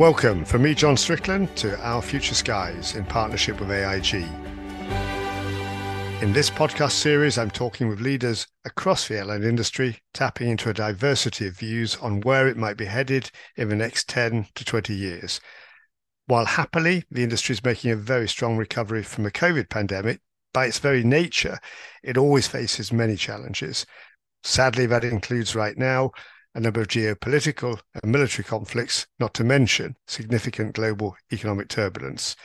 Welcome from me, John Strickland, to Our Future Skies in partnership with AIG. In this podcast series, I'm talking with leaders across the airline industry, tapping into a diversity of views on where it might be headed in the next 10 to 20 years. While happily, the industry is making a very strong recovery from the COVID pandemic, by its very nature, it always faces many challenges. Sadly, that includes right now a number of geopolitical and military conflicts, not to mention significant global economic turbulence.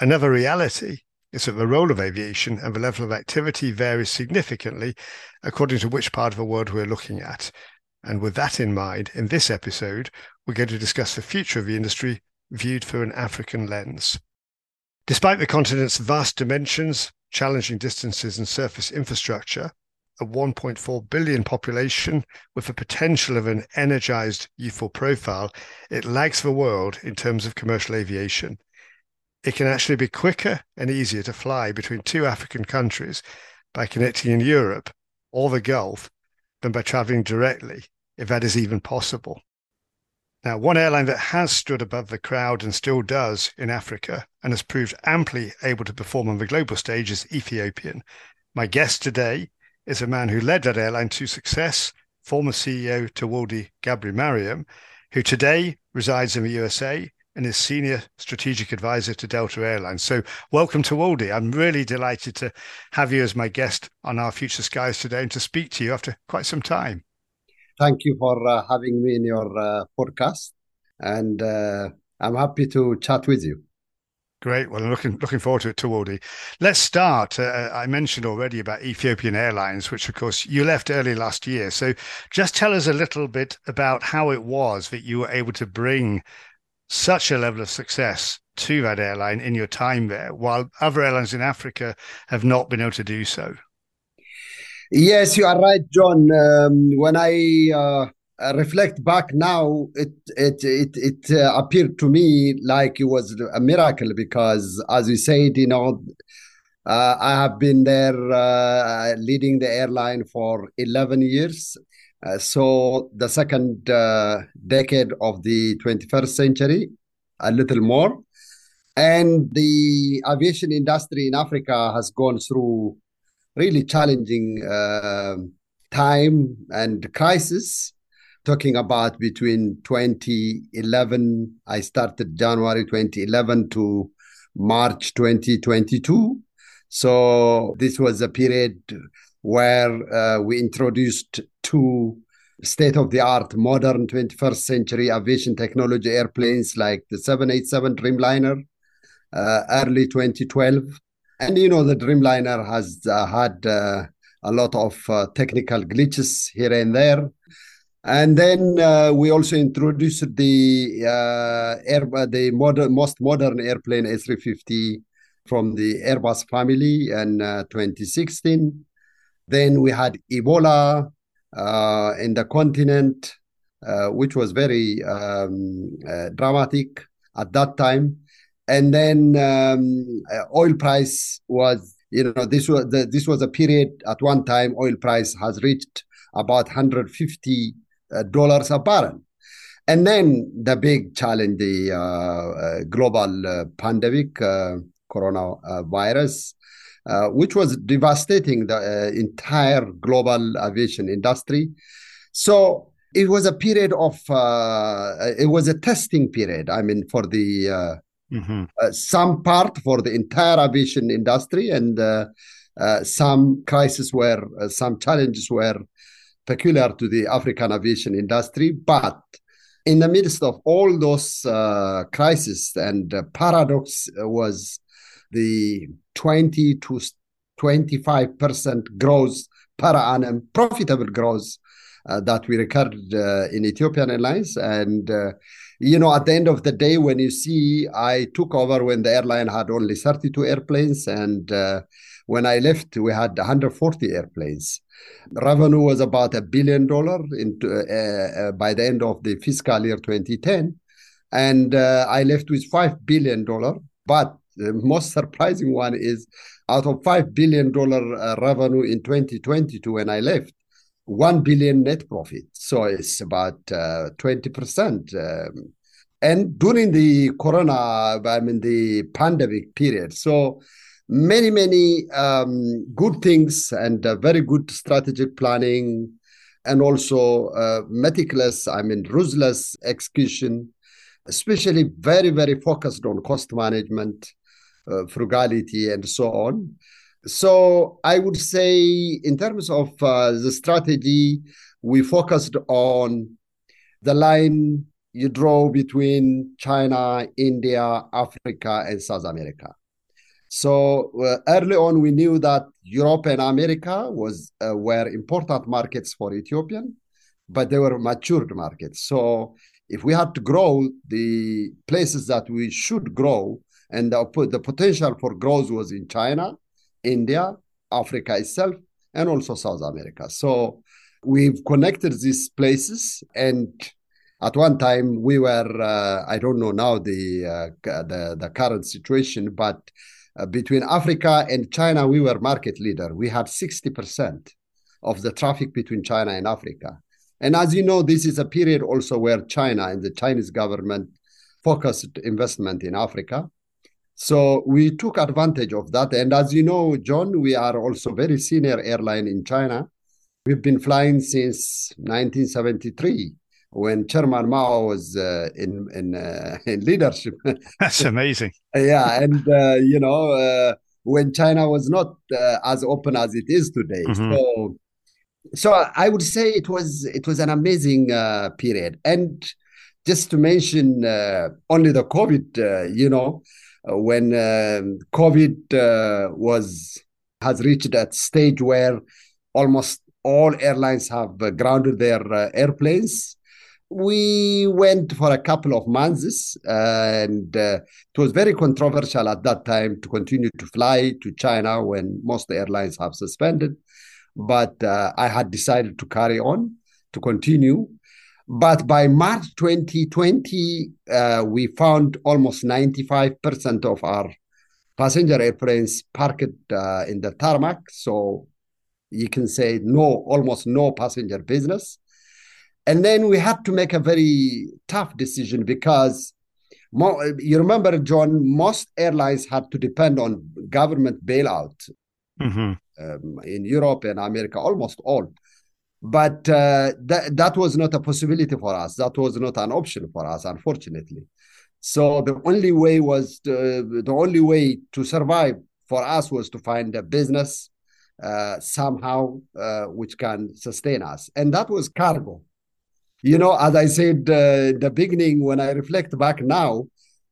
Another reality is that the role of aviation and the level of activity varies significantly according to which part of the world we're looking at. And with that in mind, in this episode, we're going to discuss the future of the industry viewed through an African lens. Despite the continent's vast dimensions, challenging distances, and surface infrastructure, a 1.4 billion population with the potential of an energized youthful profile, it lags the world in terms of commercial aviation. It can actually be quicker and easier to fly between two African countries by connecting in Europe or the Gulf than by traveling directly, if that is even possible. Now, one airline that has stood above the crowd and still does in Africa and has proved amply able to perform on the global stage is Ethiopian. My guest today is a man who led that airline to success, former CEO Tewolde Gebremariam, who today resides in the USA and is senior strategic advisor to Delta Airlines. So, welcome to Tewolde. I'm really delighted to have you as my guest on our Future Skies today and to speak to you after quite some time. Thank you for uh, having me in your uh, podcast, and uh, I'm happy to chat with you. Great. Well, I'm looking looking forward to it, Tewolde. Let's start. Uh, I mentioned already about Ethiopian Airlines, which of course you left early last year. So, just tell us a little bit about how it was that you were able to bring such a level of success to that airline in your time there, while other airlines in Africa have not been able to do so. Yes, you are right, John. Um, when I uh, uh, reflect back now, it it it it uh, appeared to me like it was a miracle because, as you said, you know, uh, I have been there uh, leading the airline for eleven years. Uh, so the second uh, decade of the 21st century, a little more, and the aviation industry in Africa has gone through really challenging time and crisis talking about between 2011, I started January 2011 to March 2022. So this was a period where uh, we introduced two state of the art modern 21st century aviation technology airplanes like the 787 Dreamliner uh, early 2012. And you know, the Dreamliner has uh, had uh, a lot of uh, technical glitches here and there. And then uh, we also introduced the uh, air, uh, the modern, most modern airplane A350 from the Airbus family in uh, 2016. Then we had Ebola uh, in the continent, uh, which was very um, dramatic at that time. And then um, oil price was, you know, this was the, this was a period at one time oil price has reached about 150 uh, dollars a barrel. And then the big challenge, the uh, uh, global pandemic, coronavirus, uh, which was devastating the uh, entire global aviation industry. So it was a period of, uh, it was a testing period. I mean, for the mm-hmm. some part for the entire aviation industry, and some crisis where some challenges were peculiar to the African aviation industry. But in the midst of all those uh, crises and uh, paradox was the 20 to 25% growth per annum, profitable growth uh, that we recorded uh, in Ethiopian Airlines. And, uh, you know, at the end of the day, when you see I took over when the airline had only 32 airplanes, and uh, when I left, we had 140 airplanes. Revenue was about a billion dollar into, uh, uh, by the end of the fiscal year 2010, and uh, I left with five billion dollar. But the most surprising one is out of five billion dollar uh, revenue in 2022 when I left, one billion net profit. So it's about uh, twenty percent. Um, and during the corona, I mean, the pandemic period. So many, many um, good things and uh, very good strategic planning and also uh, meticulous, I mean, ruthless execution, especially very, very focused on cost management, uh, frugality, and so on. So I would say, in terms of uh, the strategy, we focused on the line you draw between China, India, Africa, and South America. So uh, early on, we knew that Europe and America was uh, were important markets for Ethiopian, but they were matured markets. So if we had to grow, the places that we should grow and the, the potential for growth was in China, India, Africa itself, and also South America. So we've connected these places and at one time we were uh, i don't know now the, uh, the the current situation but uh, between africa and china we were market leader. We had 60% of the traffic between china and africa. And as you know this is a period also where china and the chinese government focused investment in africa. So we took advantage of that. And as you know john we are also very senior airline in china. We've been flying since 1973 when Chairman Mao was uh, in in uh, in leadership. That's amazing. yeah, and uh, you know uh, when China was not uh, as open as it is today. Mm-hmm. So, so I would say it was it was an amazing uh, period. And just to mention only the COVID, you know, when COVID was has reached that stage where almost all airlines have grounded their airplanes we went for a couple of months and uh, it was very controversial at that time to continue to fly to china when most airlines have suspended. But uh, i had decided to carry on to continue. But by march 2020 uh, we found almost 95% of our passenger airplanes parked uh, in the tarmac. So you can say no almost no passenger business and then we had to make a very tough decision because you remember, John, most airlines had to depend on government bailout mm-hmm. um, in Europe and America, almost all. But uh, that, that was not a possibility for us. That was not an option for us, unfortunately. So the only way was to, the only way to survive for us was to find a business uh, somehow uh, which can sustain us, and that was cargo you know, as I said uh, the beginning, when I reflect back now,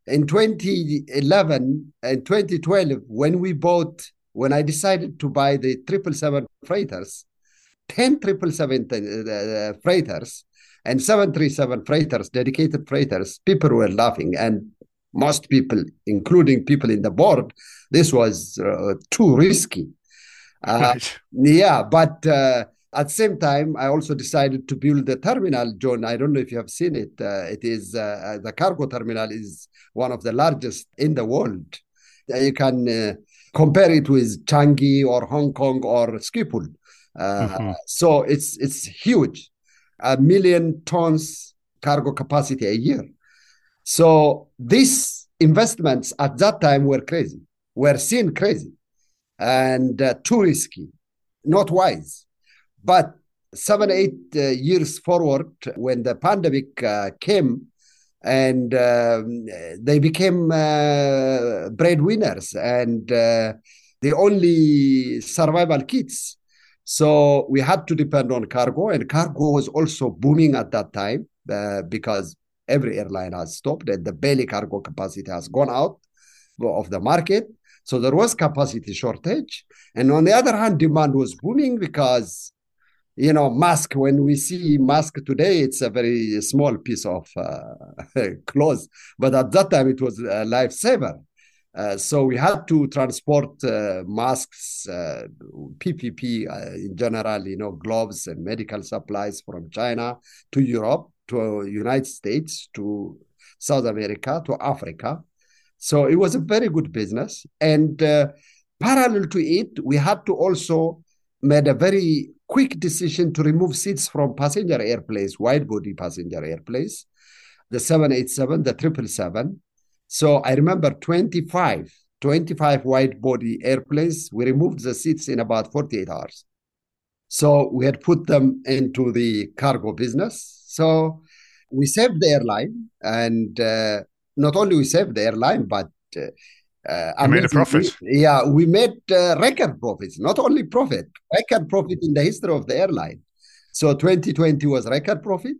in 2011 and 2012, when we bought, when I decided to buy the 777 freighters, 10 777 uh, freighters and 737 freighters, dedicated freighters, people were laughing. And most people, including people in the board, this was uh, too risky. Uh, right. Yeah, but uh, at the same time, I also decided to build the terminal, John. I don't know if you have seen it. Uh, it is uh, uh the cargo terminal is one of the largest in the world. Uh, you can uh, compare it with Changi or Hong Kong or Schiphol. Uh, mm-hmm. So it's it's huge, a million tons cargo capacity a year. So these investments at that time were crazy, were seen crazy, and too risky, not wise. But seven, eight uh, years forward, when the pandemic uh, came, and uh, they became uh, breadwinners and uh, the only survival kits. So we had to depend on cargo, and cargo was also booming at that time uh, because every airline has stopped and the belly cargo capacity has gone out of the market. So there was capacity shortage. And on the other hand, demand was booming because you know, mask. When we see mask today, it's a very small piece of uh, clothes, but at that time it was a lifesaver. Uh, so we had to transport uh, masks, PPP uh, uh, in general, you know, gloves and medical supplies from China to Europe, to United States, to South America, to Africa. So it was a very good business. And uh, parallel to it, we had to also made a very quick decision to remove seats from passenger airplanes, wide body passenger airplanes. the 787, the 777. So I remember 25, 25 wide body airplanes. We removed the seats in about 48 hours. So we had put them into the cargo business. So we saved the airline, and uh, not only we saved the airline, but uh, uh, made a profit. Yeah, we made uh, record profits. Not only profit, record profit in the history of the airline. So 2020 was record profit.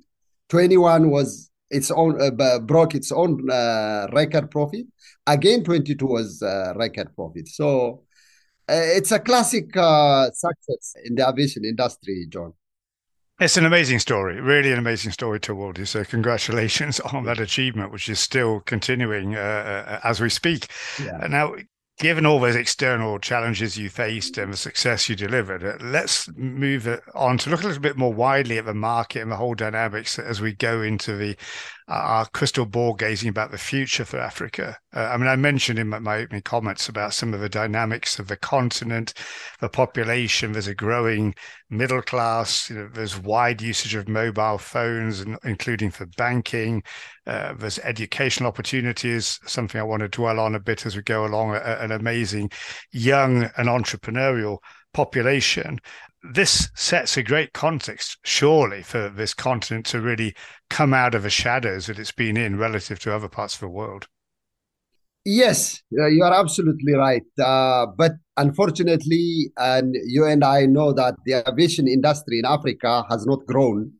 21 was its own uh, broke its own uh, record profit. Again, 22 was uh, record profit. So uh, it's a classic uh, success in the aviation industry, John. It's an amazing story, really an amazing story to you. So, congratulations on that achievement, which is still continuing uh, as we speak. Yeah. Now, given all those external challenges you faced and the success you delivered, uh, let's move on to look a little bit more widely at the market and the whole dynamics as we go into the uh, our crystal ball gazing about the future for Africa. Uh, I mean, I mentioned in my, opening comments about some of the dynamics of the continent, the population. There's a growing middle class. You know, there's wide usage of mobile phones, including for banking. Uh, there's educational opportunities, something I want to dwell on a bit as we go along. A, an amazing young and entrepreneurial population this sets a great context, surely, for this continent to really come out of the shadows that it's been in relative to other parts of the world. Yes, uh, you are absolutely right. Uh, but unfortunately, and you and I know that the aviation industry in Africa has not grown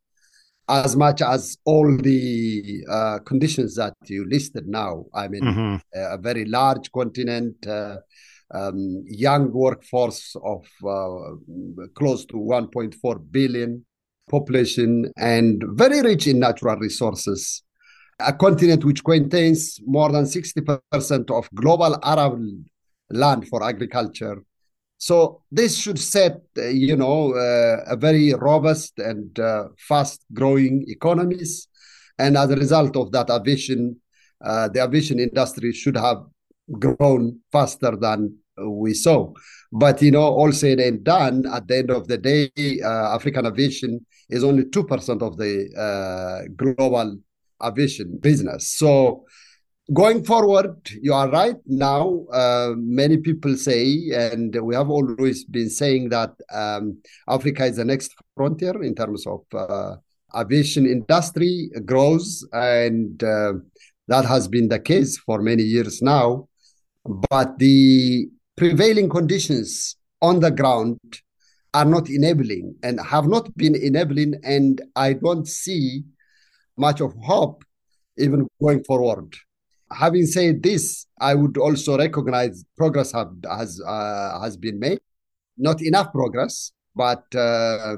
as much as all the uh, conditions that you listed now. I mean, mm-hmm. a very large continent, uh, um, young workforce of uh, close to 1.4 billion population and very rich in natural resources. A continent which contains more than 60% of global arable land for agriculture. So this should set, uh, you know, uh, a very robust and uh, fast-growing economies, and as a result of that, aviation, uh, the aviation industry should have grown faster than we saw. But you know, all said and done, at the end of the day, uh, African aviation is only two percent of the uh, global aviation business. So going forward, you are right. Now, uh, many people say, and we have always been saying that um, Africa is the next frontier in terms of uh, aviation industry grows, and uh, that has been the case for many years now. But the prevailing conditions on the ground are not enabling and have not been enabling, and I don't see much of hope even going forward. Having said this, I would also recognize progress have, has uh, has been made. Not enough progress, but uh,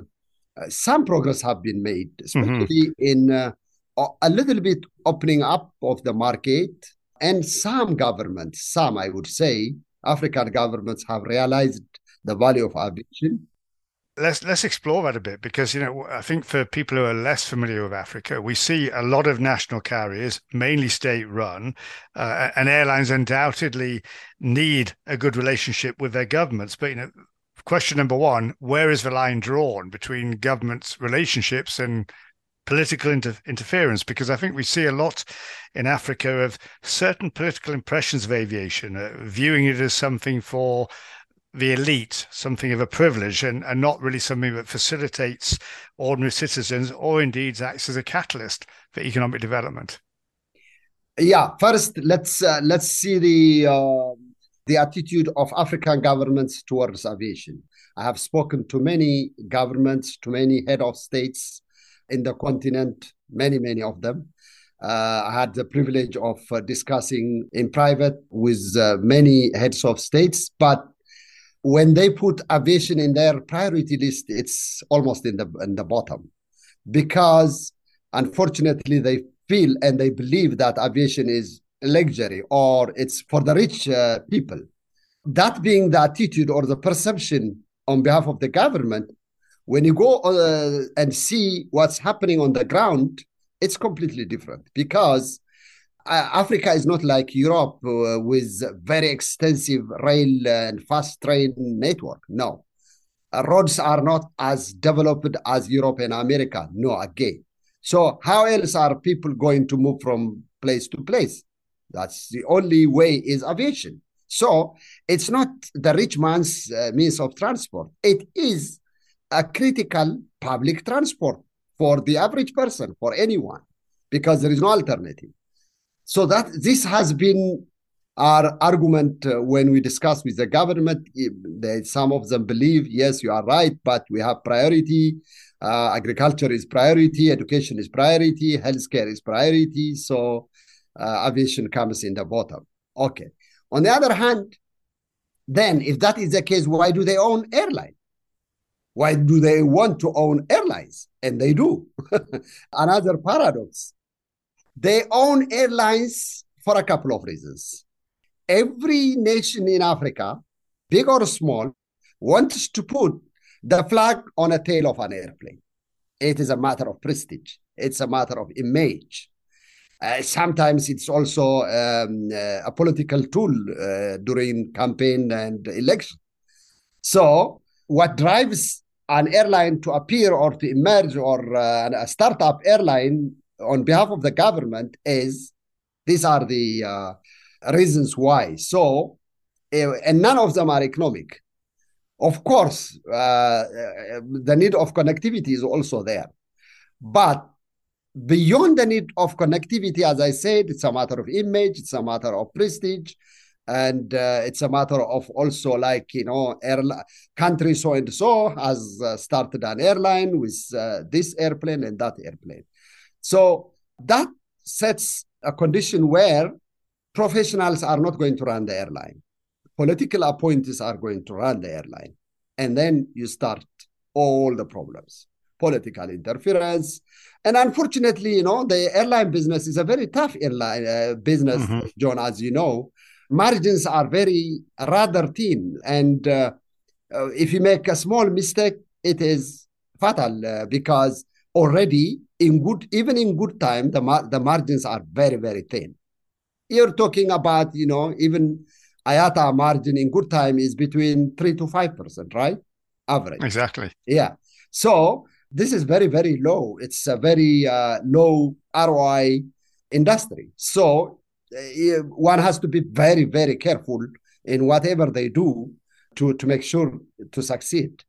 some progress have been made, especially mm-hmm. in uh, a little bit opening up of the market. And some governments, some I would say, African governments have realized the value of aviation. Let's let's explore that a bit because you know I think for people who are less familiar with Africa, we see a lot of national carriers, mainly state-run, uh, and airlines undoubtedly need a good relationship with their governments. But you know, question number one: Where is the line drawn between governments' relationships and political inter- interference because I think we see a lot in Africa of certain political impressions of aviation, uh, viewing it as something for the elite, something of a privilege, and, and not really something that facilitates ordinary citizens or indeed acts as a catalyst for economic development. Yeah, first let's uh, let's see the uh, the attitude of African governments towards aviation. I have spoken to many governments, to many head of states in the continent, many, many of them. Uh, I had the privilege of uh, discussing in private with uh, many heads of states, but when they put aviation in their priority list, it's almost in the in the bottom, because unfortunately they feel and they believe that aviation is luxury or it's for the rich uh, people. That being the attitude or the perception on behalf of the government, when you go uh, and see what's happening on the ground, it's completely different because uh, Africa is not like Europe uh, with very extensive rail and fast train network. No, uh, roads are not as developed as Europe and America. No, again. So how else are people going to move from place to place? That's the only way is aviation. So it's not the rich man's uh, means of transport. It is a critical public transport for the average person, for anyone, because there is no alternative. So that this has been our argument uh, when we discuss with the government. They, some of them believe, yes, you are right, but we have priority. Uh, agriculture is priority, education is priority, healthcare is priority. So uh, aviation comes in the bottom. Okay. On the other hand, then if that is the case, why do they own airline? Why do they want to own airlines? And they do. Another paradox. They own airlines for a couple of reasons. Every nation in Africa, big or small, wants to put the flag on a tail of an airplane. It is a matter of prestige. It's a matter of image. Uh, sometimes it's also um, uh, a political tool uh, during campaign and election. So, what drives an airline to appear or to emerge or uh, a startup airline on behalf of the government is these are the uh, reasons why. So, uh, and none of them are economic. Of course, the need of connectivity is also there. But beyond the need of connectivity, as I said, it's a matter of image, it's a matter of prestige, and uh, it's a matter of also like you know, airline country so and so has uh, started an airline with uh, this airplane and that airplane. So that sets a condition where professionals are not going to run the airline. Political appointees are going to run the airline. And then you start all the problems political interference. And unfortunately, you know, the airline business is a very tough airline uh, business, mm-hmm. John, as you know. Margins are very rather thin. And uh, uh, if you make a small mistake, it is fatal uh, because already in good, even in good time, the, mar- the margins are very, very thin. You're talking about, you know, even IATA margin in good time is between three to five percent, right? Average. Exactly. Yeah. So this is very, very low. It's a very uh, low ROI industry. So one has to be very, very careful in whatever they do to, to make sure to succeed.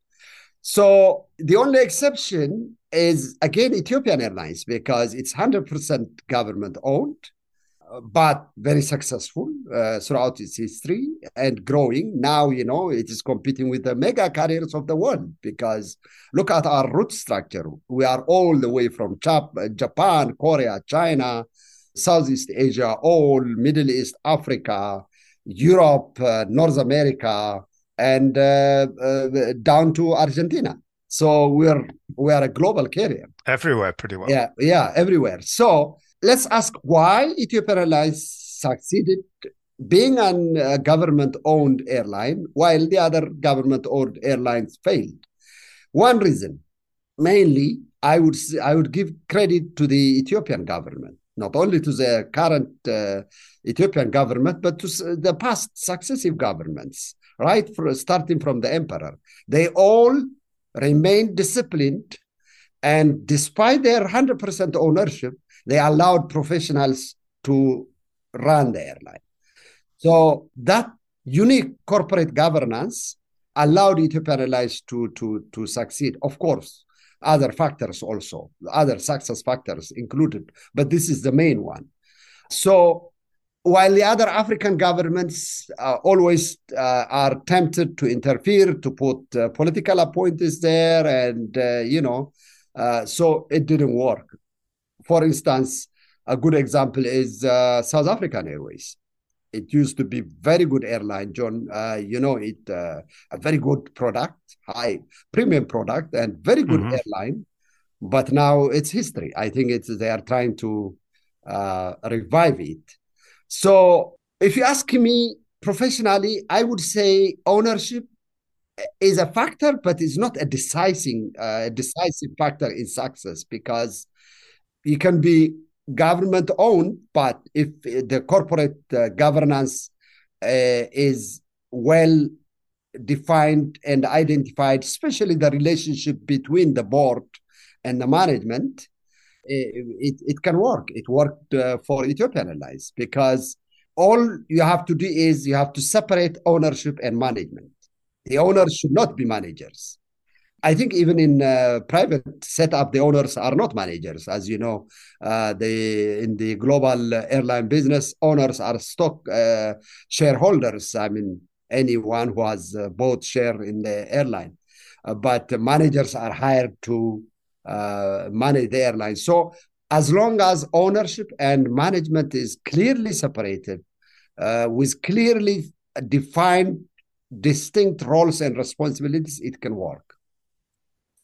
So the only exception is again Ethiopian Airlines because it's 100% government owned but very successful uh, throughout its history and growing. Now, you know, it is competing with the mega carriers of the world because look at our route structure. We are all the way from Japan, Korea, China, Southeast Asia, all Middle East, Africa, Europe, uh, North America, and uh, uh down to Argentina. So we're we are a global carrier everywhere, pretty well. Yeah, yeah, everywhere. So let's ask why Ethiopian Airlines succeeded being a uh, government owned airline while the other government owned airlines failed. One reason, mainly, I would I would give credit to the Ethiopian government, not only to the current uh, Ethiopian government, but to the past successive governments, right? For, starting from the emperor, they all remained disciplined, and despite their hundred percent ownership, they allowed professionals to run the airline. So that unique corporate governance allowed Ethiopian Airlines to, to, to succeed. Of course, other factors also, other success factors included, but this is the main one. So while the other African governments uh, always uh, are tempted to interfere, to put uh, political appointees there, and uh, you know, uh, so it didn't work. For instance, a good example is uh, South African Airways. It used to be very good airline, John. Uh, you know, it uh, a very good product, high premium product, and very good mm-hmm. airline. But now it's history. I think it's they are trying to uh, revive it. So, if you ask me professionally, I would say ownership is a factor, but it's not a decisive, uh, decisive factor in success because it can be government owned, but if the corporate uh, governance uh, is well defined and identified, especially the relationship between the board and the management, it, it can work. It worked uh, for Ethiopian Airlines because all you have to do is you have to separate ownership and management. The owners should not be managers. I think even in uh, private setup, the owners are not managers. As you know, uh, in the global airline business, owners are stock uh, shareholders. I mean, anyone who has uh, bought share in the airline, uh, but managers are hired to uh, manage the airline. So as long as ownership and management is clearly separated, with clearly defined distinct roles and responsibilities, it can work.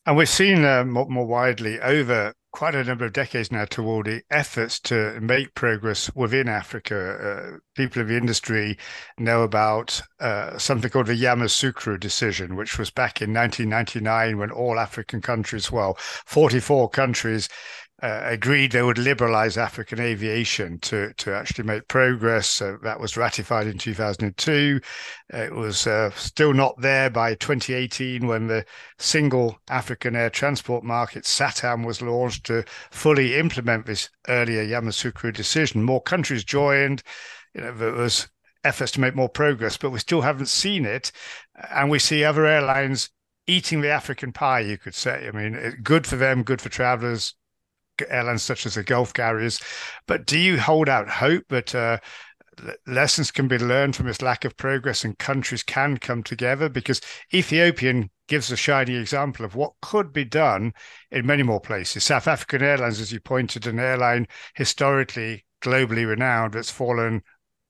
And we've seen uh, more, more, widely over quite a number of decades now toward the efforts to make progress within Africa. Uh, people of the industry know about uh, something called the Yamoussoukro decision, which was back in 1999 when all African countries, well, 44 countries uh, agreed they would liberalize African aviation to, to actually make progress. Uh, that was ratified in 2002. it was uh, still not there by 2018 when the single African air transport market, SATAM, was launched to fully implement this earlier Yamoussoukro decision. More countries joined. You know, there was efforts to make more progress, but we still haven't seen it. And we see other airlines eating the African pie, you could say. I mean, good for them, good for travelers, airlines such as the Gulf carriers. But do you hold out hope that uh, lessons can be learned from this lack of progress and countries can come together? Because Ethiopian gives a shining example of what could be done in many more places. South African Airlines, as you pointed, an airline historically globally renowned that's fallen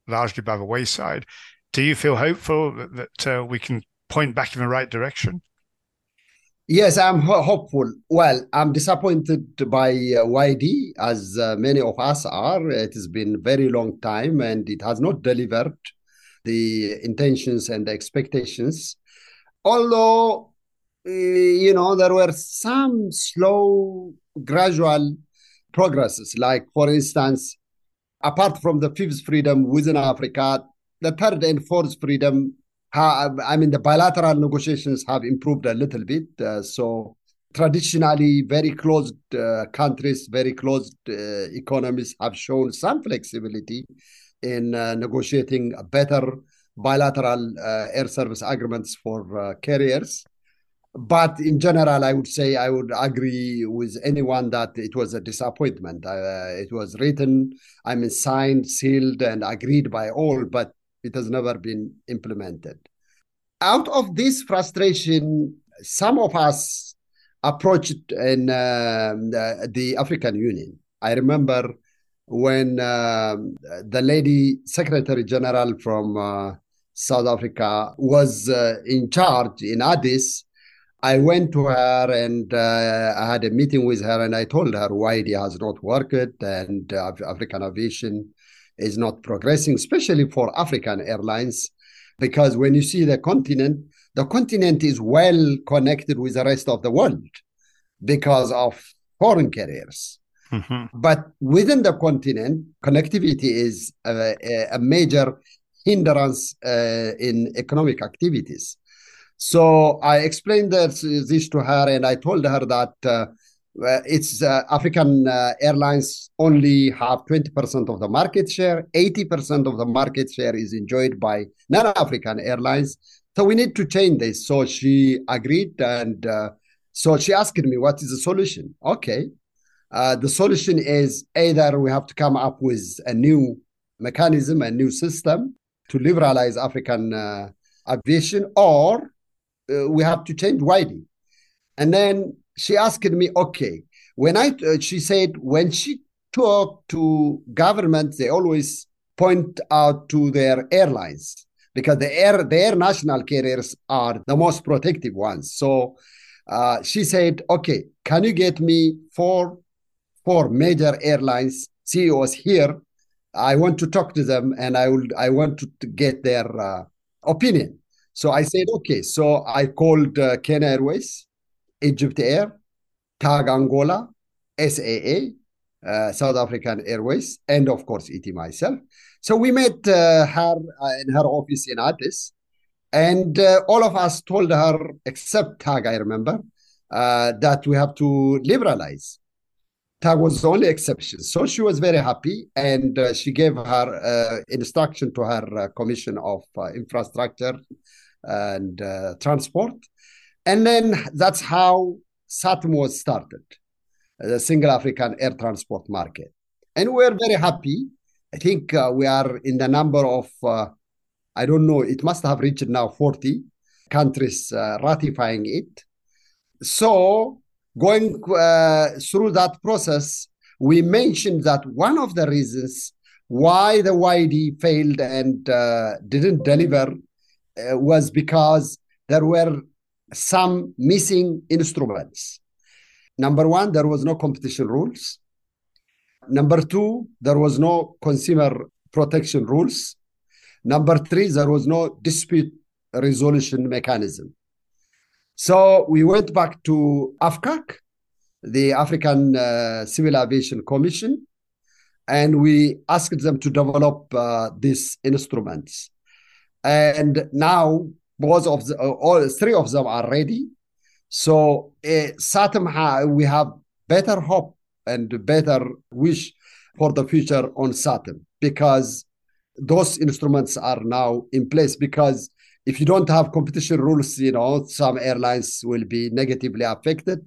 largely by the wayside. Do you feel hopeful that, uh, we can point back in the right direction? Yes, I'm ho- hopeful. Well, I'm disappointed by uh, YD, as uh, many of us are. It has been very long time and it has not delivered the intentions and expectations. Although, you know, there were some slow, gradual progresses. Like, for instance, apart from the fifth freedom within Africa, the third and fourth freedom I mean, the bilateral negotiations have improved a little bit. Uh, so traditionally, very closed uh, countries, very closed uh, economies have shown some flexibility in uh, negotiating better bilateral uh, air service agreements for uh, carriers. But in general, I would say I would agree with anyone that it was a disappointment. it was written, I mean, signed, sealed, and agreed by all, but it has never been implemented. Out of this frustration, some of us approached in uh, the, African Union. I remember when uh, the lady Secretary General from uh, South Africa was uh, in charge in Addis. I went to her and uh, I had a meeting with her, and I told her why it has not worked and uh, African aviation is not progressing, especially for African airlines, because when you see the continent, the continent is well connected with the rest of the world because of foreign carriers. Mm-hmm. But within the continent, connectivity is a, a major hindrance uh, in economic activities. So I explained this, this, to her and I told her that uh, it's uh, African uh, airlines only have 20% of the market share. 80% of the market share is enjoyed by non-African airlines. So we need to change this. So she agreed, and uh, so she asked me, "What is the solution?" Okay, uh, the solution is either we have to come up with a new mechanism, a new system to liberalize African uh, aviation, or uh, we have to change widely. And then she asked me, okay, when I, uh, she said, when she talked to government, they always point out to their airlines because the air, their national carriers are the most protective ones. So uh, she said, okay, can you get me four, four major airlines CEOs here? I want to talk to them and I will, I want to, get their uh, opinion. So I said, okay. So I called uh, Kenya Airways. Egypt Air, TAAG Angola, SAA, uh, South African Airways, and of course, ET myself. So we met uh, her uh, in her office in Addis, and uh, all of us told her, except TAAG, I remember, uh, that we have to liberalize. that was the only exception. So she was very happy, and uh, she gave her instruction to her commission of infrastructure and transport, and then that's how SATM was started, the Single African Air Transport Market, and we're very happy. I think uh, we are in the number of I don't know. It must have reached now forty countries ratifying it. So going uh, through that process, we mentioned that one of the reasons why the YD failed and uh, didn't deliver uh, was because there were some missing instruments. Number one, there was no competition rules. Number two, there was no consumer protection rules. Number three, there was no dispute resolution mechanism. So we went back to AFCAC, the African uh, Civil Aviation Commission, and we asked them to develop uh, these instruments. And now both of the, uh, all three of them are ready. So uh, we have better hope and better wish for the future on SATM because those instruments are now in place because if you don't have competition rules, you know, some airlines will be negatively affected.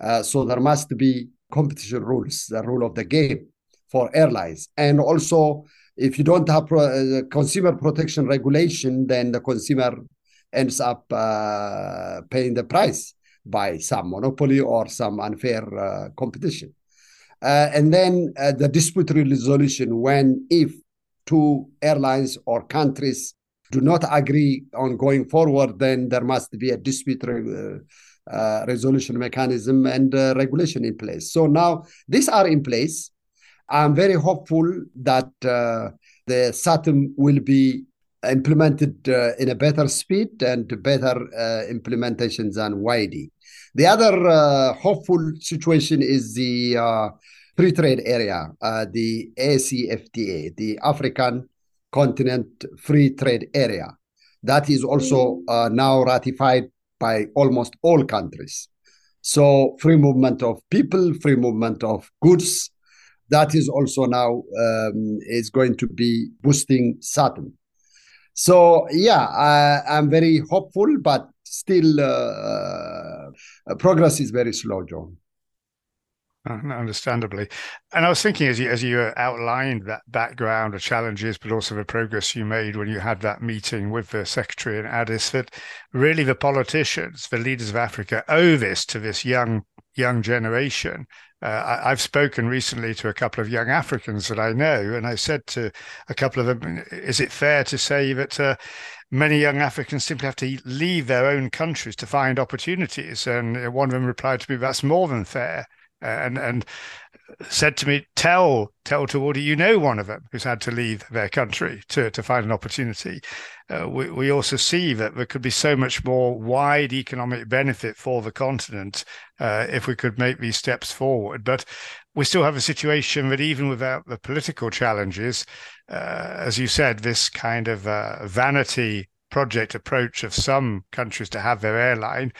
Uh, so there must be competition rules, the rule of the game for airlines. And also, if you don't have pro- uh, consumer protection regulation, then the consumer ends up uh, paying the price by some monopoly or some unfair uh, competition. Uh, and then uh, the dispute resolution when if two airlines or countries do not agree on going forward, then there must be a dispute uh, uh, resolution mechanism and uh, regulation in place. So now these are in place. I'm very hopeful that uh, the SATM will be implemented uh, in a better speed and better uh, implementation than YD. The other hopeful situation is the free trade area, the ACFTA, the African continent free trade area. That is also uh, now ratified by almost all countries. So free movement of people, free movement of goods, that is also now um, is going to be boosting SATM. So yeah, I, am very hopeful, but still uh, uh, progress is very slow, John. Uh, understandably. And I was thinking as you as you outlined that background, the challenges, but also the progress you made when you had that meeting with the secretary in Addis, that really the politicians, the leaders of Africa, owe this to this young young generation. Uh, I, have spoken recently to a couple of young Africans that I know, and I said to a couple of them, "Is it fair to say that?" Uh, many young Africans simply have to leave their own countries to find opportunities. And one of them replied to me, "That's more than fair." and and said to me, "Tell tell to Tewolde, you know one of them who's had to leave their country to to find an opportunity." Uh, we we also see that there could be so much more wide economic benefit for the continent uh, if we could make these steps forward. But we still have a situation that even without the political challenges, uh, as you said, this kind of uh, vanity project approach of some countries to have their airline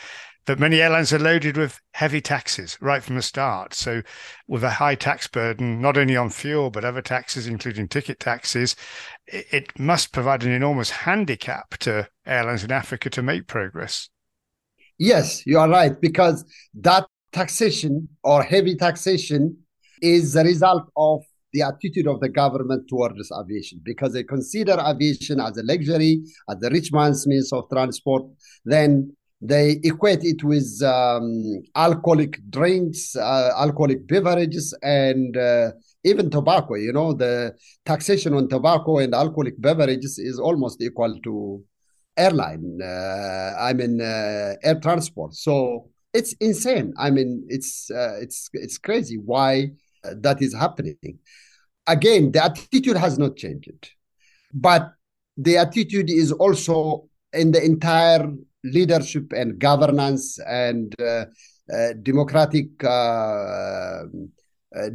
that many airlines are loaded with heavy taxes right from the start. So, with a high tax burden, not only on fuel, but other taxes, including ticket taxes, it, must provide an enormous handicap to airlines in Africa to make progress. Yes, you are right, because that taxation or heavy taxation is the result of the attitude of the government towards aviation because they consider aviation as a luxury, as the rich man's means of transport. Then they equate it with um, alcoholic drinks, uh, alcoholic beverages, and uh, even tobacco. You know, the taxation on tobacco and alcoholic beverages is almost equal to airline. Uh, I mean, uh, air transport. So it's insane. I mean, it's uh, it's it's crazy why that is happening. Again, the attitude has not changed, but the attitude is also in the entire leadership and governance and uh, uh, democratic uh,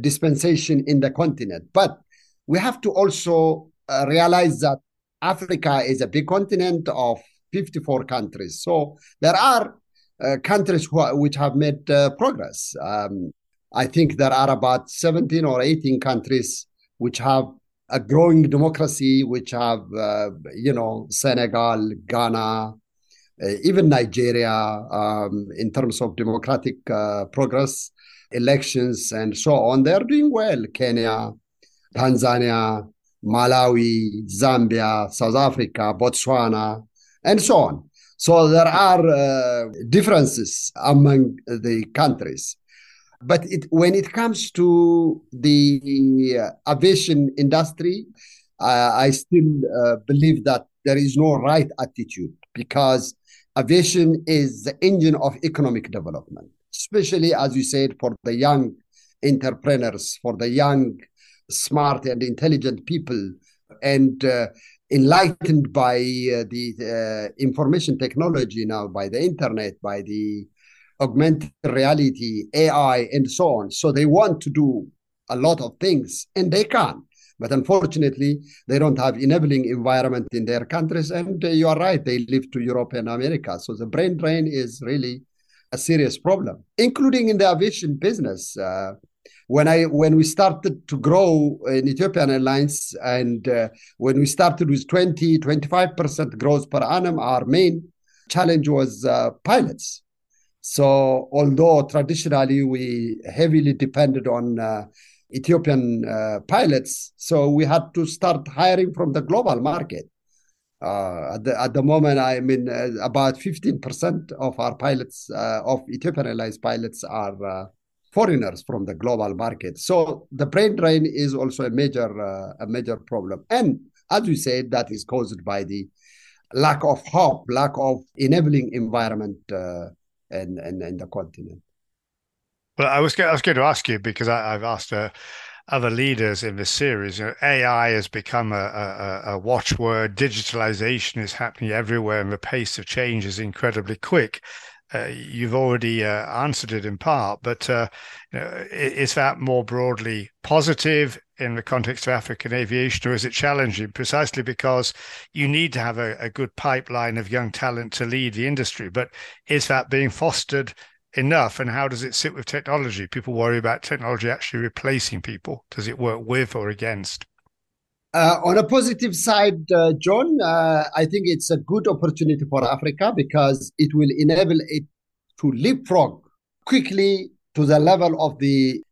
dispensation in the continent. But we have to also realize that Africa is a big continent of 54 countries. So there are uh, countries who, which have made uh, progress. Um, I think there are about 17 or 18 countries which have a growing democracy, which have, uh, you know, Senegal, Ghana, even Nigeria, um, in terms of democratic uh, progress, elections, and so on. They're doing well. Kenya, Tanzania, Malawi, Zambia, South Africa, Botswana, and so on. So there are uh, differences among the countries. But it, when it comes to the uh, aviation industry, uh, I still uh, believe that there is no right attitude because aviation is the engine of economic development, especially, as you said, for the young entrepreneurs, for the young, smart, and intelligent people. And uh, enlightened by uh, the uh, information technology now, by the internet, by the augmented reality, AI, and so on. So they want to do a lot of things and they can. But unfortunately, they don't have enabling environment in their countries. And you are right, they live to Europe and America. So the brain drain is really a serious problem, including in the aviation business. Uh, when I when we started to grow in Ethiopian Airlines and uh, when we started with 20 25% growth per annum our main challenge was uh, pilots so although traditionally we heavily depended on uh, Ethiopian uh, pilots so we had to start hiring from the global market uh, at, the, at the moment I mean uh, about 15% of our pilots of Ethiopian Airlines pilots are foreigners from the global market. So the brain drain is also a major uh, a major problem. And as you said, that is caused by the lack of hope, lack of enabling environment uh, in, in, in the continent. Well, I was I was going to ask you because I, have asked uh, other leaders in this series. You know, AI has become a, a, a watchword. Digitalization is happening everywhere, and the pace of change is incredibly quick. Uh, you've already uh, answered it in part, but uh, you know, is that more broadly positive in the context of African aviation, or is it challenging precisely because you need to have a, a good pipeline of young talent to lead the industry? But is that being fostered enough, and how does it sit with technology? People worry about technology actually replacing people. Does it work with or against? Uh, on a positive side, uh, John, uh, I think it's a good opportunity for Africa because it will enable it to leapfrog quickly to the level of the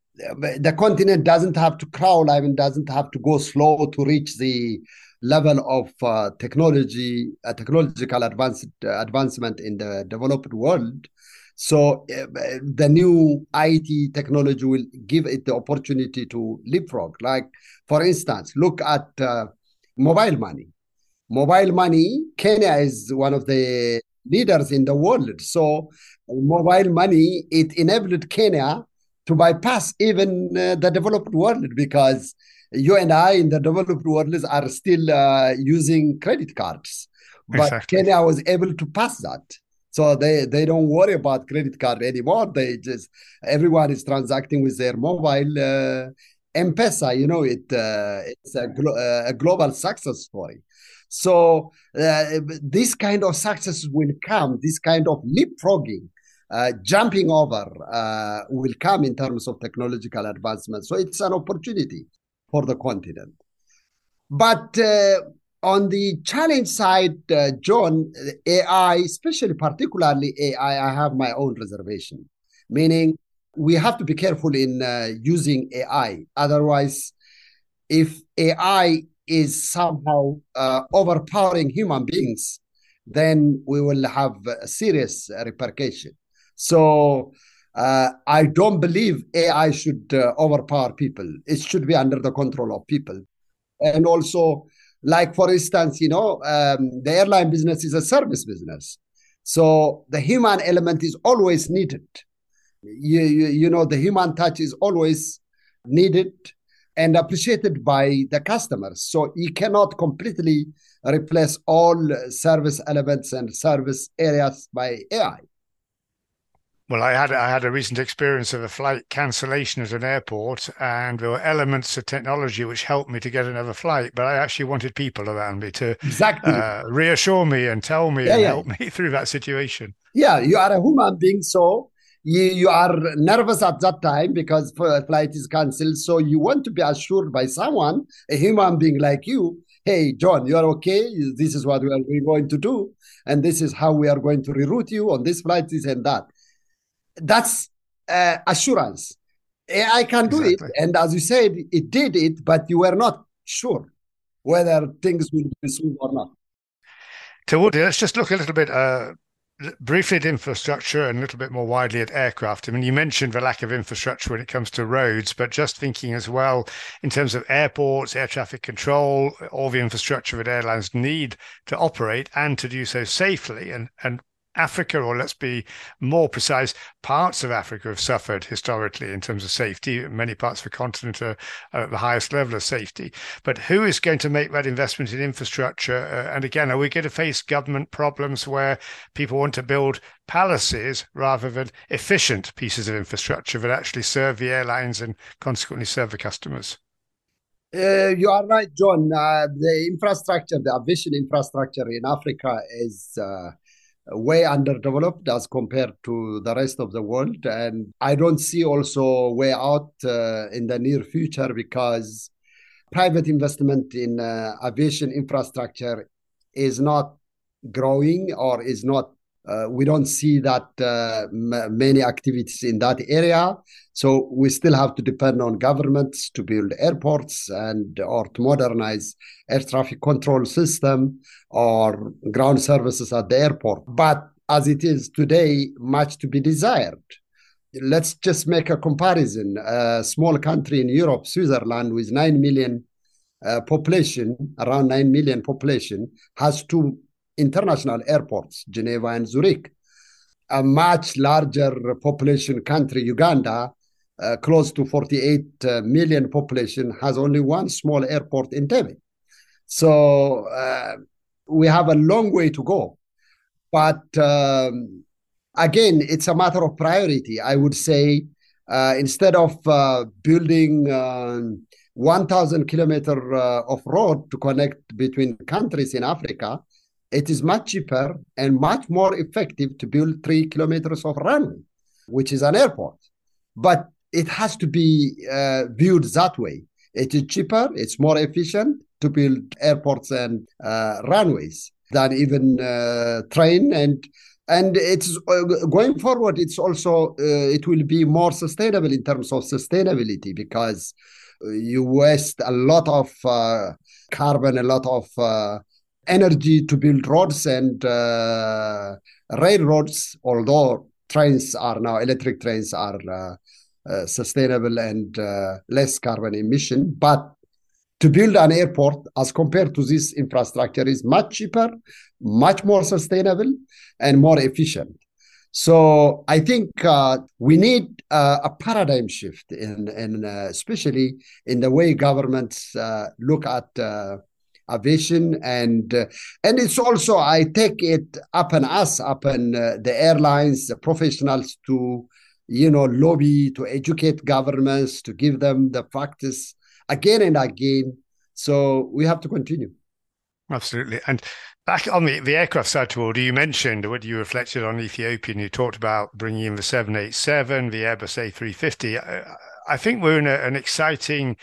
the continent doesn't have to crawl, I mean, doesn't have to go slow to reach the level of uh, technology, uh, technological advance, uh, advancement in the developed world. So uh, the new IT technology will give it the opportunity to leapfrog. Like, for instance, look at uh, mobile money. Mobile money, Kenya is one of the leaders in the world. So mobile money, it enabled Kenya to bypass even uh, the developed world because you and I in the developed world are still uh, using credit cards. But exactly. Kenya was able to pass that. So they, they don't worry about credit card anymore. They just everyone is transacting with their mobile. Uh, M-Pesa, you know, it uh, it's a, glo- uh, a global success story. So uh, this kind of success will come. This kind of leapfrogging, uh, jumping over, uh, will come in terms of technological advancement. So it's an opportunity for the continent. But uh, on the challenge side, uh, John, AI, especially particularly AI, I have my own reservation, meaning we have to be careful in uh, using AI. Otherwise, if AI is somehow uh, overpowering human beings, then we will have a serious repercussion. So uh, I don't believe AI should uh, overpower people. It should be under the control of people. And also, like, for instance, you know, um, the airline business is a service business. So the human element is always needed. You, you, you know, the human touch is always needed and appreciated by the customers. So you cannot completely replace all service elements and service areas by AI. Well, I had I had a recent experience of a flight cancellation at an airport, and there were elements of technology which helped me to get another flight. But I actually wanted people around me to exactly uh, reassure me and tell me yeah, and yeah. help me through that situation. Yeah, you are a human being, so you, you are nervous at that time because flight is cancelled. So you want to be assured by someone, a human being like you, hey, John, you are okay. This is what we are going to do. And this is how we are going to reroute you on this flight, this and that. That's uh, assurance. I can do exactly. it. And as you said, it did it, but you were not sure whether things will be smooth or not. Tewolde, let's just look a little bit uh, briefly at infrastructure and a little bit more widely at aircraft. I mean, you mentioned the lack of infrastructure when it comes to roads, but just thinking as well in terms of airports, air traffic control, all the infrastructure that airlines need to operate and to do so safely. And and Africa, or let's be more precise, parts of Africa have suffered historically in terms of safety. Many parts of the continent are, are at the highest level of safety. But who is going to make that investment in infrastructure? Uh, and again, are we going to face government problems where people want to build palaces rather than efficient pieces of infrastructure that actually serve the airlines and consequently serve the customers? Uh, you are right, John. Uh, the infrastructure, the aviation infrastructure in Africa is uh, way underdeveloped as compared to the rest of the world. And I don't see also way out uh, in the near future because private investment in uh, aviation infrastructure is not growing or is not uh, we don't see that uh, m- many activities in that area. So we still have to depend on governments to build airports and or to modernize air traffic control system or ground services at the airport. But as it is today much to be desired. Let's just make a comparison. A small country in europe switzerland with 9 million uh, population around 9 million population has two international airports, Geneva and Zurich. A much larger population country, Uganda, uh, close to 48 uh, population, has only one small airport in Entebbe. So uh, we have a long way to go. But um, again, it's a matter of priority. I would say uh, instead of uh, building um, 1,000 kilometer uh, of road to connect between countries in Africa, it is much cheaper and much more effective to build three kilometers of runway, which is an airport. But it has to be uh, viewed that way. It is cheaper, it's more efficient to build airports and uh, runways than even uh, train and and it's uh, going forward it's also uh, it will be more sustainable in terms of sustainability because uh, you waste a lot of carbon a lot of energy to build roads and uh, railroads, although trains are now, electric trains are uh, uh, sustainable and uh, less carbon emission. But to build an airport as compared to this infrastructure is much cheaper, much more sustainable, and more efficient. So I think uh, we need uh, a paradigm shift in, in uh, especially in the way governments uh, look at aviation and uh, and it's also i take it upon us upon uh, the airlines the professionals to you know lobby to educate governments to give them the practice again and again. So we have to continue. Absolutely. And back on the, the aircraft side Tewolde you mentioned what you reflected on ethiopian. You talked about bringing in the 787 the airbus a350 i, I think we're in a, an exciting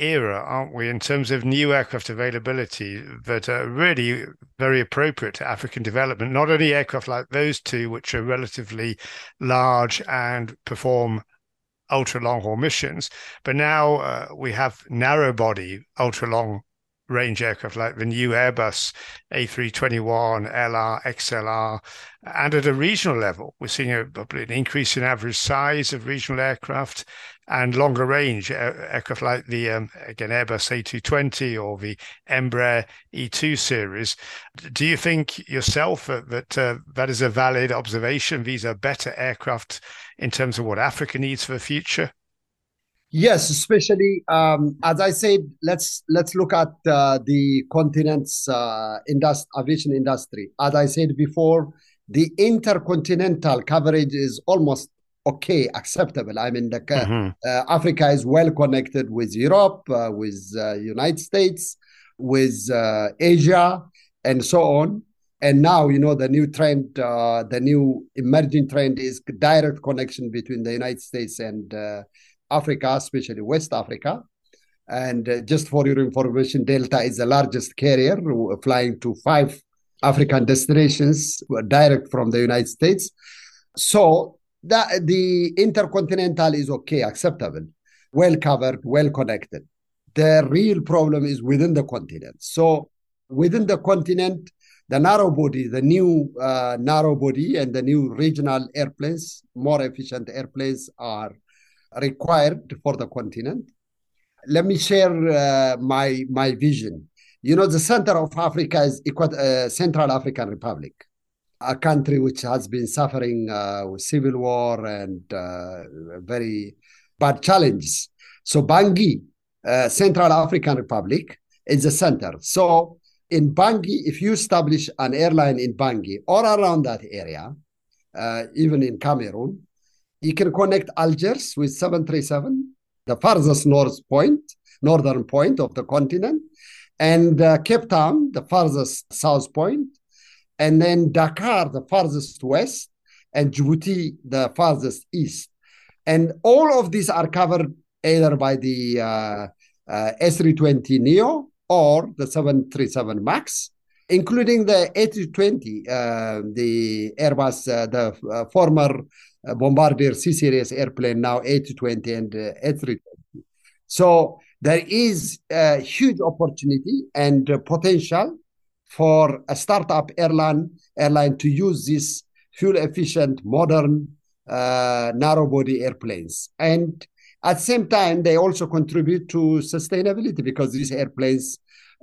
era, aren't we, in terms of new aircraft availability that are really very appropriate to African development? Not only aircraft like those two, which are relatively large and perform ultra long haul missions, but now uh, we have narrow body ultra long range aircraft like the new Airbus A321, LR, XLR. And at a regional level, we're seeing a, an increase in average size of regional aircraft and longer range aircraft like the, um, again, Airbus A220 or the Embraer E2 series. Do you think yourself that uh, that is a valid observation? These are better aircraft in terms of what Africa needs for the future? Yes, especially um, as I said, let's let's look at uh, the continent's uh, aviation industry. As I said before, the intercontinental coverage is almost okay, acceptable. I mean, the, mm-hmm. uh, Africa is well connected with Europe, uh, with uh, United States, with uh, Asia, and so on. And now, you know, the new trend, uh, the new emerging trend is direct connection between the United States and uh, Africa, especially West Africa. And uh, just for your information, Delta is the largest carrier flying to five African destinations direct from the United States. So that the intercontinental is okay, acceptable, well covered, well connected. The real problem is within the continent. So within the continent, the narrow body, the new uh, narrow body and the new regional airplanes, more efficient airplanes are required for the continent. Let me share uh, my my vision. You know, the center of Africa is uh, Central African Republic, a country which has been suffering uh, with civil war and uh, very bad challenges. So Bangui, uh, Central African Republic, is the center. So in Bangui, if you establish an airline in Bangui or around that area, uh, even in Cameroon, you can connect Algiers with 737, the farthest north point, northern point of the continent, and uh, Cape Town, the farthest south point, and then Dakar, the farthest west, and Djibouti, the farthest east. And all of these are covered either by the uh, uh, A320 Neo or the 737 MAX, including the A320, uh, the Airbus, uh, the uh, former uh, Bombardier C series airplane, now A220 and uh, A320. So there is a huge opportunity and potential for a startup airline airline to use these fuel efficient, modern, uh, narrow body airplanes. And at the same time, they also contribute to sustainability because these airplanes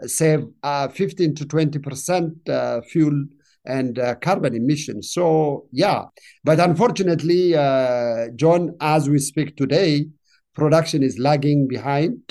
save uh, 15 to 20 percent uh, fuel and uh, carbon emissions. So yeah, but unfortunately, uh, John, as we speak today, production is lagging behind.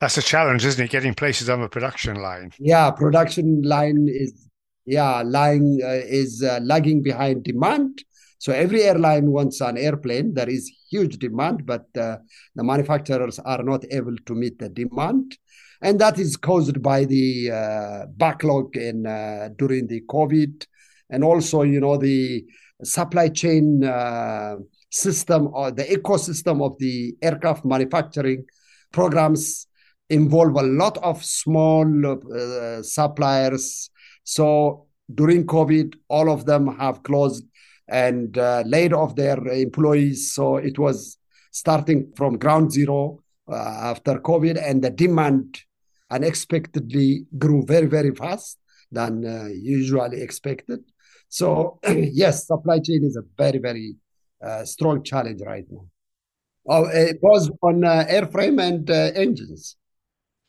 That's a challenge, isn't it? Getting places on the production line. Yeah, production line is yeah lying uh, is uh, lagging behind demand. So every airline wants an airplane. There is huge demand, but uh, the manufacturers are not able to meet the demand and that is caused by the uh, backlog in uh, during the COVID, and also you know the supply chain uh, system or the ecosystem of the aircraft manufacturing programs involve a lot of small uh, suppliers. So during COVID, all of them have closed and uh, laid off their employees. So it was starting from ground zero uh, after COVID, and the demand unexpectedly grew very, very fast than uh, usually expected. So, yes, supply chain is a very, very uh, strong challenge right now. Oh, it was on uh, airframe and engines.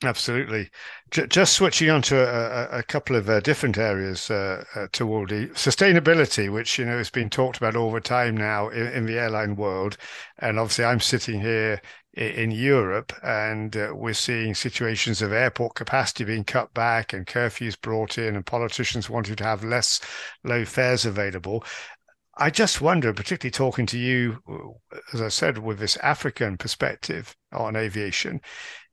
Absolutely. Just switching on to a, a couple of uh, different areas uh, uh, the sustainability, which you know has been talked about all the time now in, in the airline world, and obviously I'm sitting here in Europe, and uh, we're seeing situations of airport capacity being cut back and curfews brought in, and politicians wanting to have less low fares available. I just wonder, particularly talking to you, as I said, with this African perspective on aviation,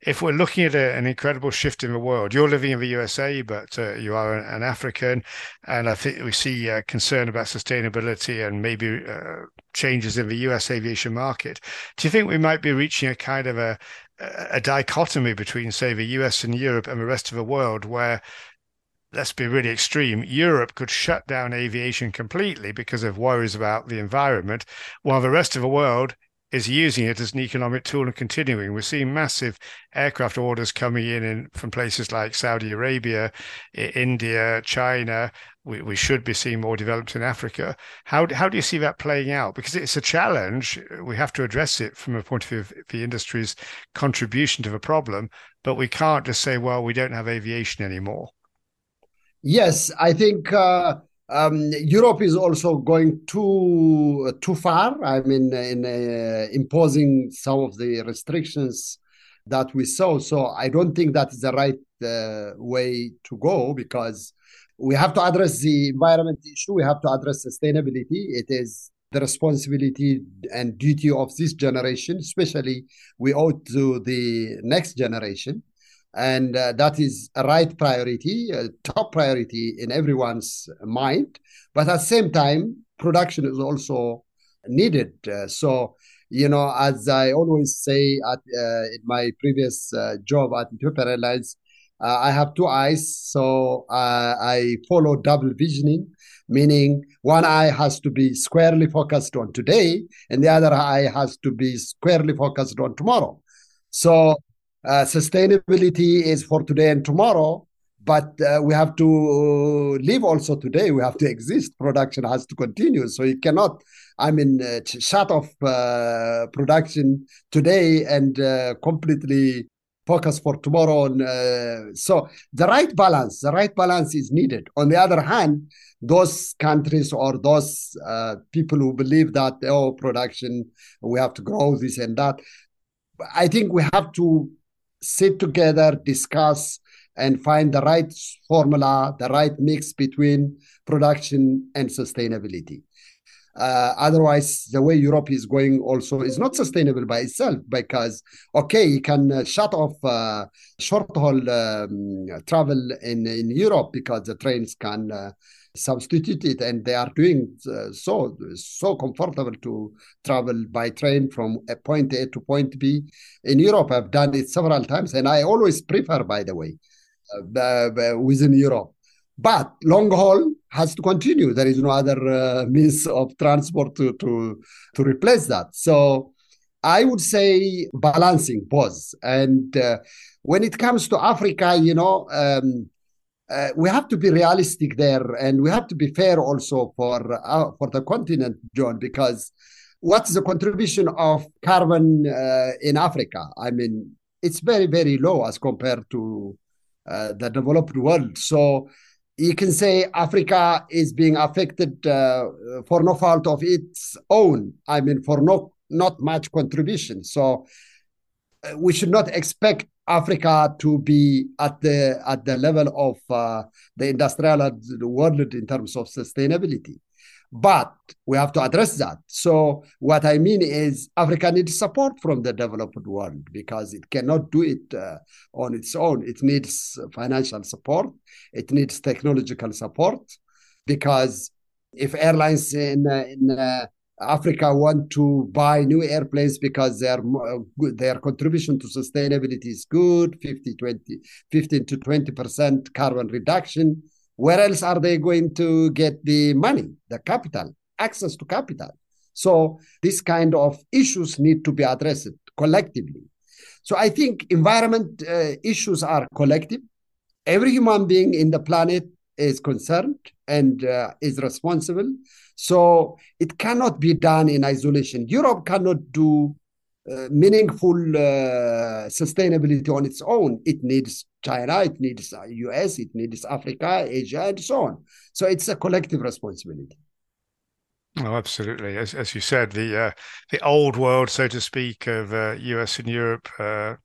if we're looking at a, an incredible shift in the world, you're living in the USA, but uh, you are an, an, African, and I think we see uh, concern about sustainability and maybe uh, changes in the US aviation market. Do you think we might be reaching a kind of a, a dichotomy between, say, the US and Europe and the rest of the world, where let's be really extreme, Europe could shut down aviation completely because of worries about the environment, while the rest of the world is using it as an economic tool and continuing. We're seeing massive aircraft orders coming in, in from places like Saudi Arabia, India, China. We, we should be seeing more developed in Africa. How, how do you see that playing out? Because it's a challenge. We have to address it from a point of view of the industry's contribution to the problem, but we can't just say, well, we don't have aviation anymore. Yes, I think uh, um, Europe is also going too too far. I mean, in uh, imposing some of the restrictions that we saw. So I don't think that is the right uh, way to go because we have to address the environment issue. We have to address sustainability. It is the responsibility and duty of this generation, especially we owe to the next generation. And uh, that is a right priority, a top priority in everyone's mind. But at the same time, production is also needed. Uh, so, you know, as I always say at uh, in my previous uh, job at Ethiopian Airlines, uh, I have two eyes, so uh, I follow double visioning, meaning one eye has to be squarely focused on today, and the other eye has to be squarely focused on tomorrow. So uh, sustainability is for today and tomorrow, but uh, we have to live also today. We have to exist. Production has to continue. So you cannot, I mean, uh, shut off uh, production today and uh, completely focus for tomorrow. So the right balance, the right balance is needed. On the other hand, those countries or those people who believe that oh, production we have to grow this and that. I think we have to sit together, discuss, and find the right formula, the right mix between production and sustainability. Uh, otherwise, the way Europe is going also is not sustainable by itself because, okay, you can uh, shut off uh, short haul um, travel in, in Europe because the trains can uh, substitute it and they are doing uh, so so comfortable to travel by train from a point A to point B. In Europe, I've done it several times and I always prefer, by the way, uh, within Europe. But long haul has to continue. There is no other uh, means of transport to, to, to replace that. So I would say balancing both. And uh, when it comes to Africa, you know, um, uh, we have to be realistic there, and we have to be fair also for uh, for the continent, John, because what's the contribution of carbon uh, in Africa? I mean, it's very very low as compared to uh, the developed world. So you can say Africa is being affected uh, for no fault of its own. I mean, for no not much contribution. So uh, we should not expect Africa to be at the at the level of uh, the industrial world in terms of sustainability. But we have to address that. So what I mean is Africa needs support from the developed world because it cannot do it uh, on its own. It needs financial support. It needs technological support because if airlines in, uh, in uh, Africa want to buy new airplanes because their their contribution to sustainability is good 50 20 15 to 20 percent carbon reduction where else are they going to get the money, the capital, access to capital? So this kind of issues need to be addressed collectively. So I think environment uh, issues are collective. Every human being in the planet is concerned and uh, is responsible. So it cannot be done in isolation. Europe cannot do uh, meaningful uh, sustainability on its own. It needs China, it needs US, it needs Africa, Asia, and so on. So it's a collective responsibility. Oh, absolutely. As, as you said, the uh, the old world, so to speak, of US uh, and Europe, uh,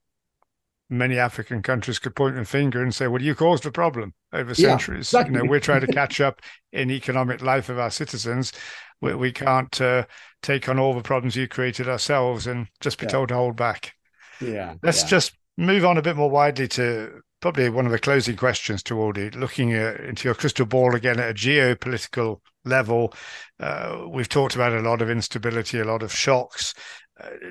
many African countries could point a finger and say, "Well, you caused the problem over centuries." Yeah, exactly. You know, we're trying to catch up in economic life of our citizens. We, we can't uh, take on all the problems you created ourselves and just be yeah. told to hold back. Yeah. Let's yeah. just move on a bit more widely to probably one of the closing questions Tewolde, looking at, into your crystal ball again at a geopolitical level. Uh, we've talked about a lot of instability, a lot of shocks.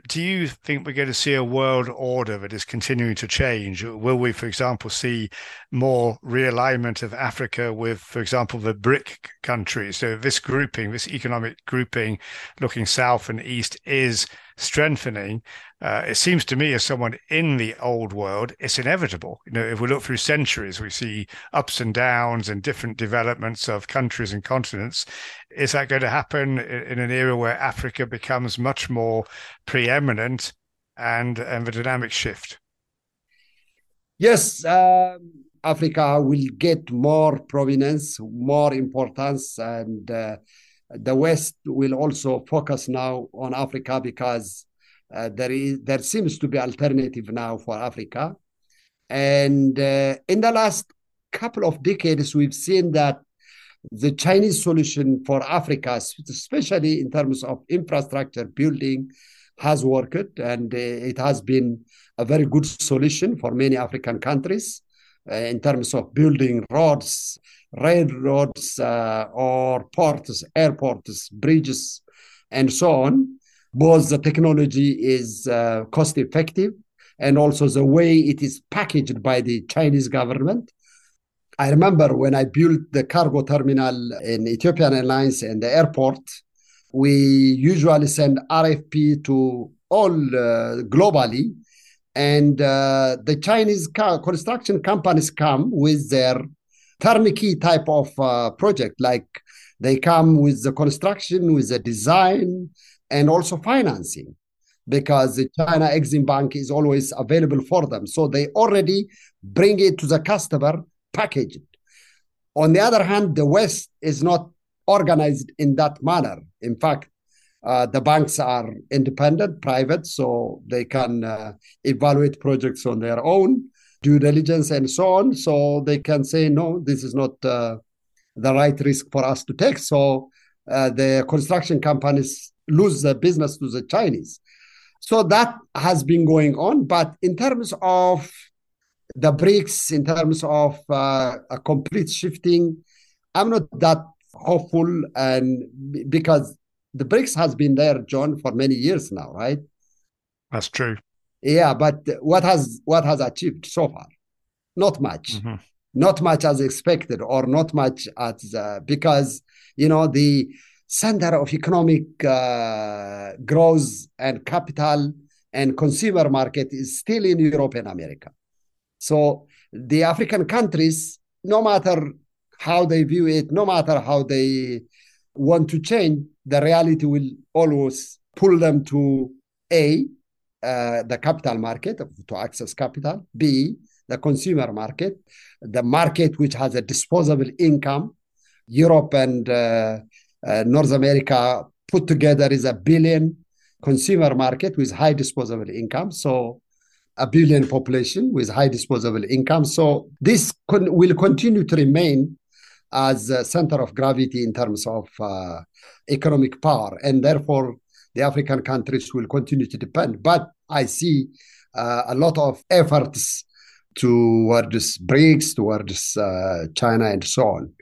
Do you think we're going to see a world order that is continuing to change? Will we, for example, see more realignment of Africa with, for example, the BRIC countries? So this grouping, this economic grouping, looking south and east, is strengthening. Uh, it seems to me, as someone in the old world, it's inevitable. You know, if we look through centuries, we see ups and downs and different developments of countries and continents. Is that going to happen in an era where Africa becomes much more preeminent and and the dynamic shift? Yes, um, Africa will get more prominence, more importance, and uh, the West will also focus now on Africa because uh, there is there seems to be alternative now for Africa, and uh, in the last couple of decades we've seen that the Chinese solution for Africa, especially in terms of infrastructure building, has worked and it has been a very good solution for many African countries uh, in terms of building roads, railroads, uh, or ports, airports, bridges, and so on. Both the technology is uh, cost effective and also the way it is packaged by the Chinese government. I remember when I built the cargo terminal in Ethiopian Airlines and the airport, we usually send RFP to all uh, globally and uh, the Chinese construction companies come with their turnkey type of uh, project, like they come with the construction, with the design, and also financing, because the China Exim Bank is always available for them. So they already bring it to the customer packaged. On the other hand, the West is not organized in that manner. In fact, uh, the banks are independent, private, so they can uh, evaluate projects on their own, due diligence, and so on. So they can say, no, this is not uh, the right risk for us to take. So uh, the construction companies lose the business to the Chinese. So that has been going on. But in terms of the BRICS, in terms of uh, a complete shifting, I'm not that hopeful, and because the BRICS has been there, John, for many years now, right? That's true. Yeah, but what has what has achieved so far? Not much. Mm-hmm. Not much as expected, or not much as uh, because you know the center of economic uh, growth and capital and consumer market is still in Europe and America. So the African countries, no matter how they view it, no matter how they want to change, the reality will always pull them to A, uh, the capital market to access capital, B, the consumer market, the market which has a disposable income. Europe and uh, uh, North America put together is a billion consumer market with high disposable income. So a billion population with high disposable income. So this con- will continue to remain as a center of gravity in terms of uh, economic power, and therefore the African countries will continue to depend. But I see uh, a lot of efforts towards BRICS, towards uh, China, and so on.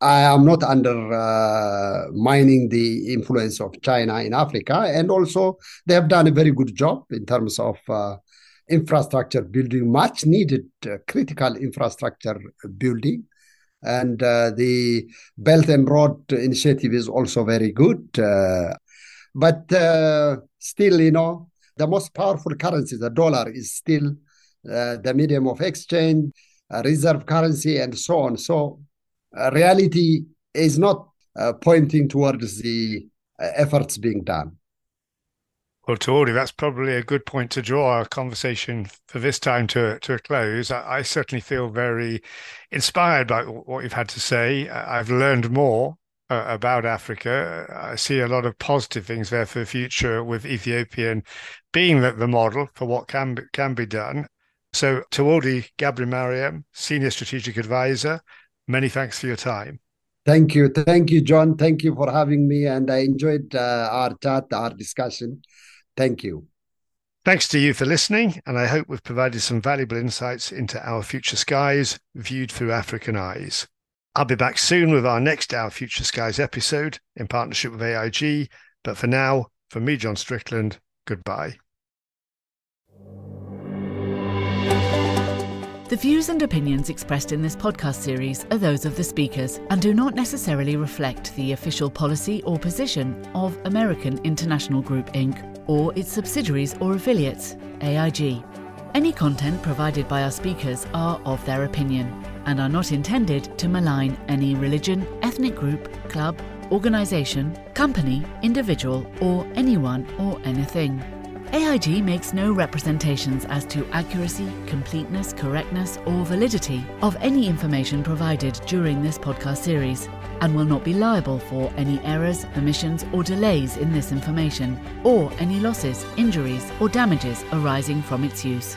I am not undermining uh, the influence of China in Africa, and also they have done a very good job in terms of uh, infrastructure building, much needed uh, critical infrastructure building and uh, the Belt and Road Initiative is also very good. Uh, but uh, still, you know, the most powerful currency, the dollar, is still uh, the medium of exchange, a reserve currency, and so on. So, uh, reality is not uh, pointing towards the efforts being done. Well, Tewolde, that's probably a good point to draw our conversation for this time to, to a close. I, I certainly feel very inspired by what you've had to say. I've learned more uh, about Africa. I see a lot of positive things there for the future with Ethiopian being the, the model for what can be, can be done. So, Tewolde Mariam, Senior Strategic Advisor, many thanks for your time. Thank you. Thank you, John. Thank you for having me. And I enjoyed uh, our chat, our discussion. Thank you. Thanks to you for listening, and I hope we've provided some valuable insights into our future skies viewed through African eyes. I'll be back soon with our next Our Future Skies episode in partnership with AIG, but for now, from me, John Strickland, goodbye. The views and opinions expressed in this podcast series are those of the speakers and do not necessarily reflect the official policy or position of American International Group Inc or its subsidiaries or affiliates, AIG. Any content provided by our speakers are of their opinion and are not intended to malign any religion, ethnic group, club, organisation, company, individual, or anyone or anything. AIG makes no representations as to accuracy, completeness, correctness, or validity of any information provided during this podcast series and will not be liable for any errors, omissions, or delays in this information, or any losses, injuries, or damages arising from its use.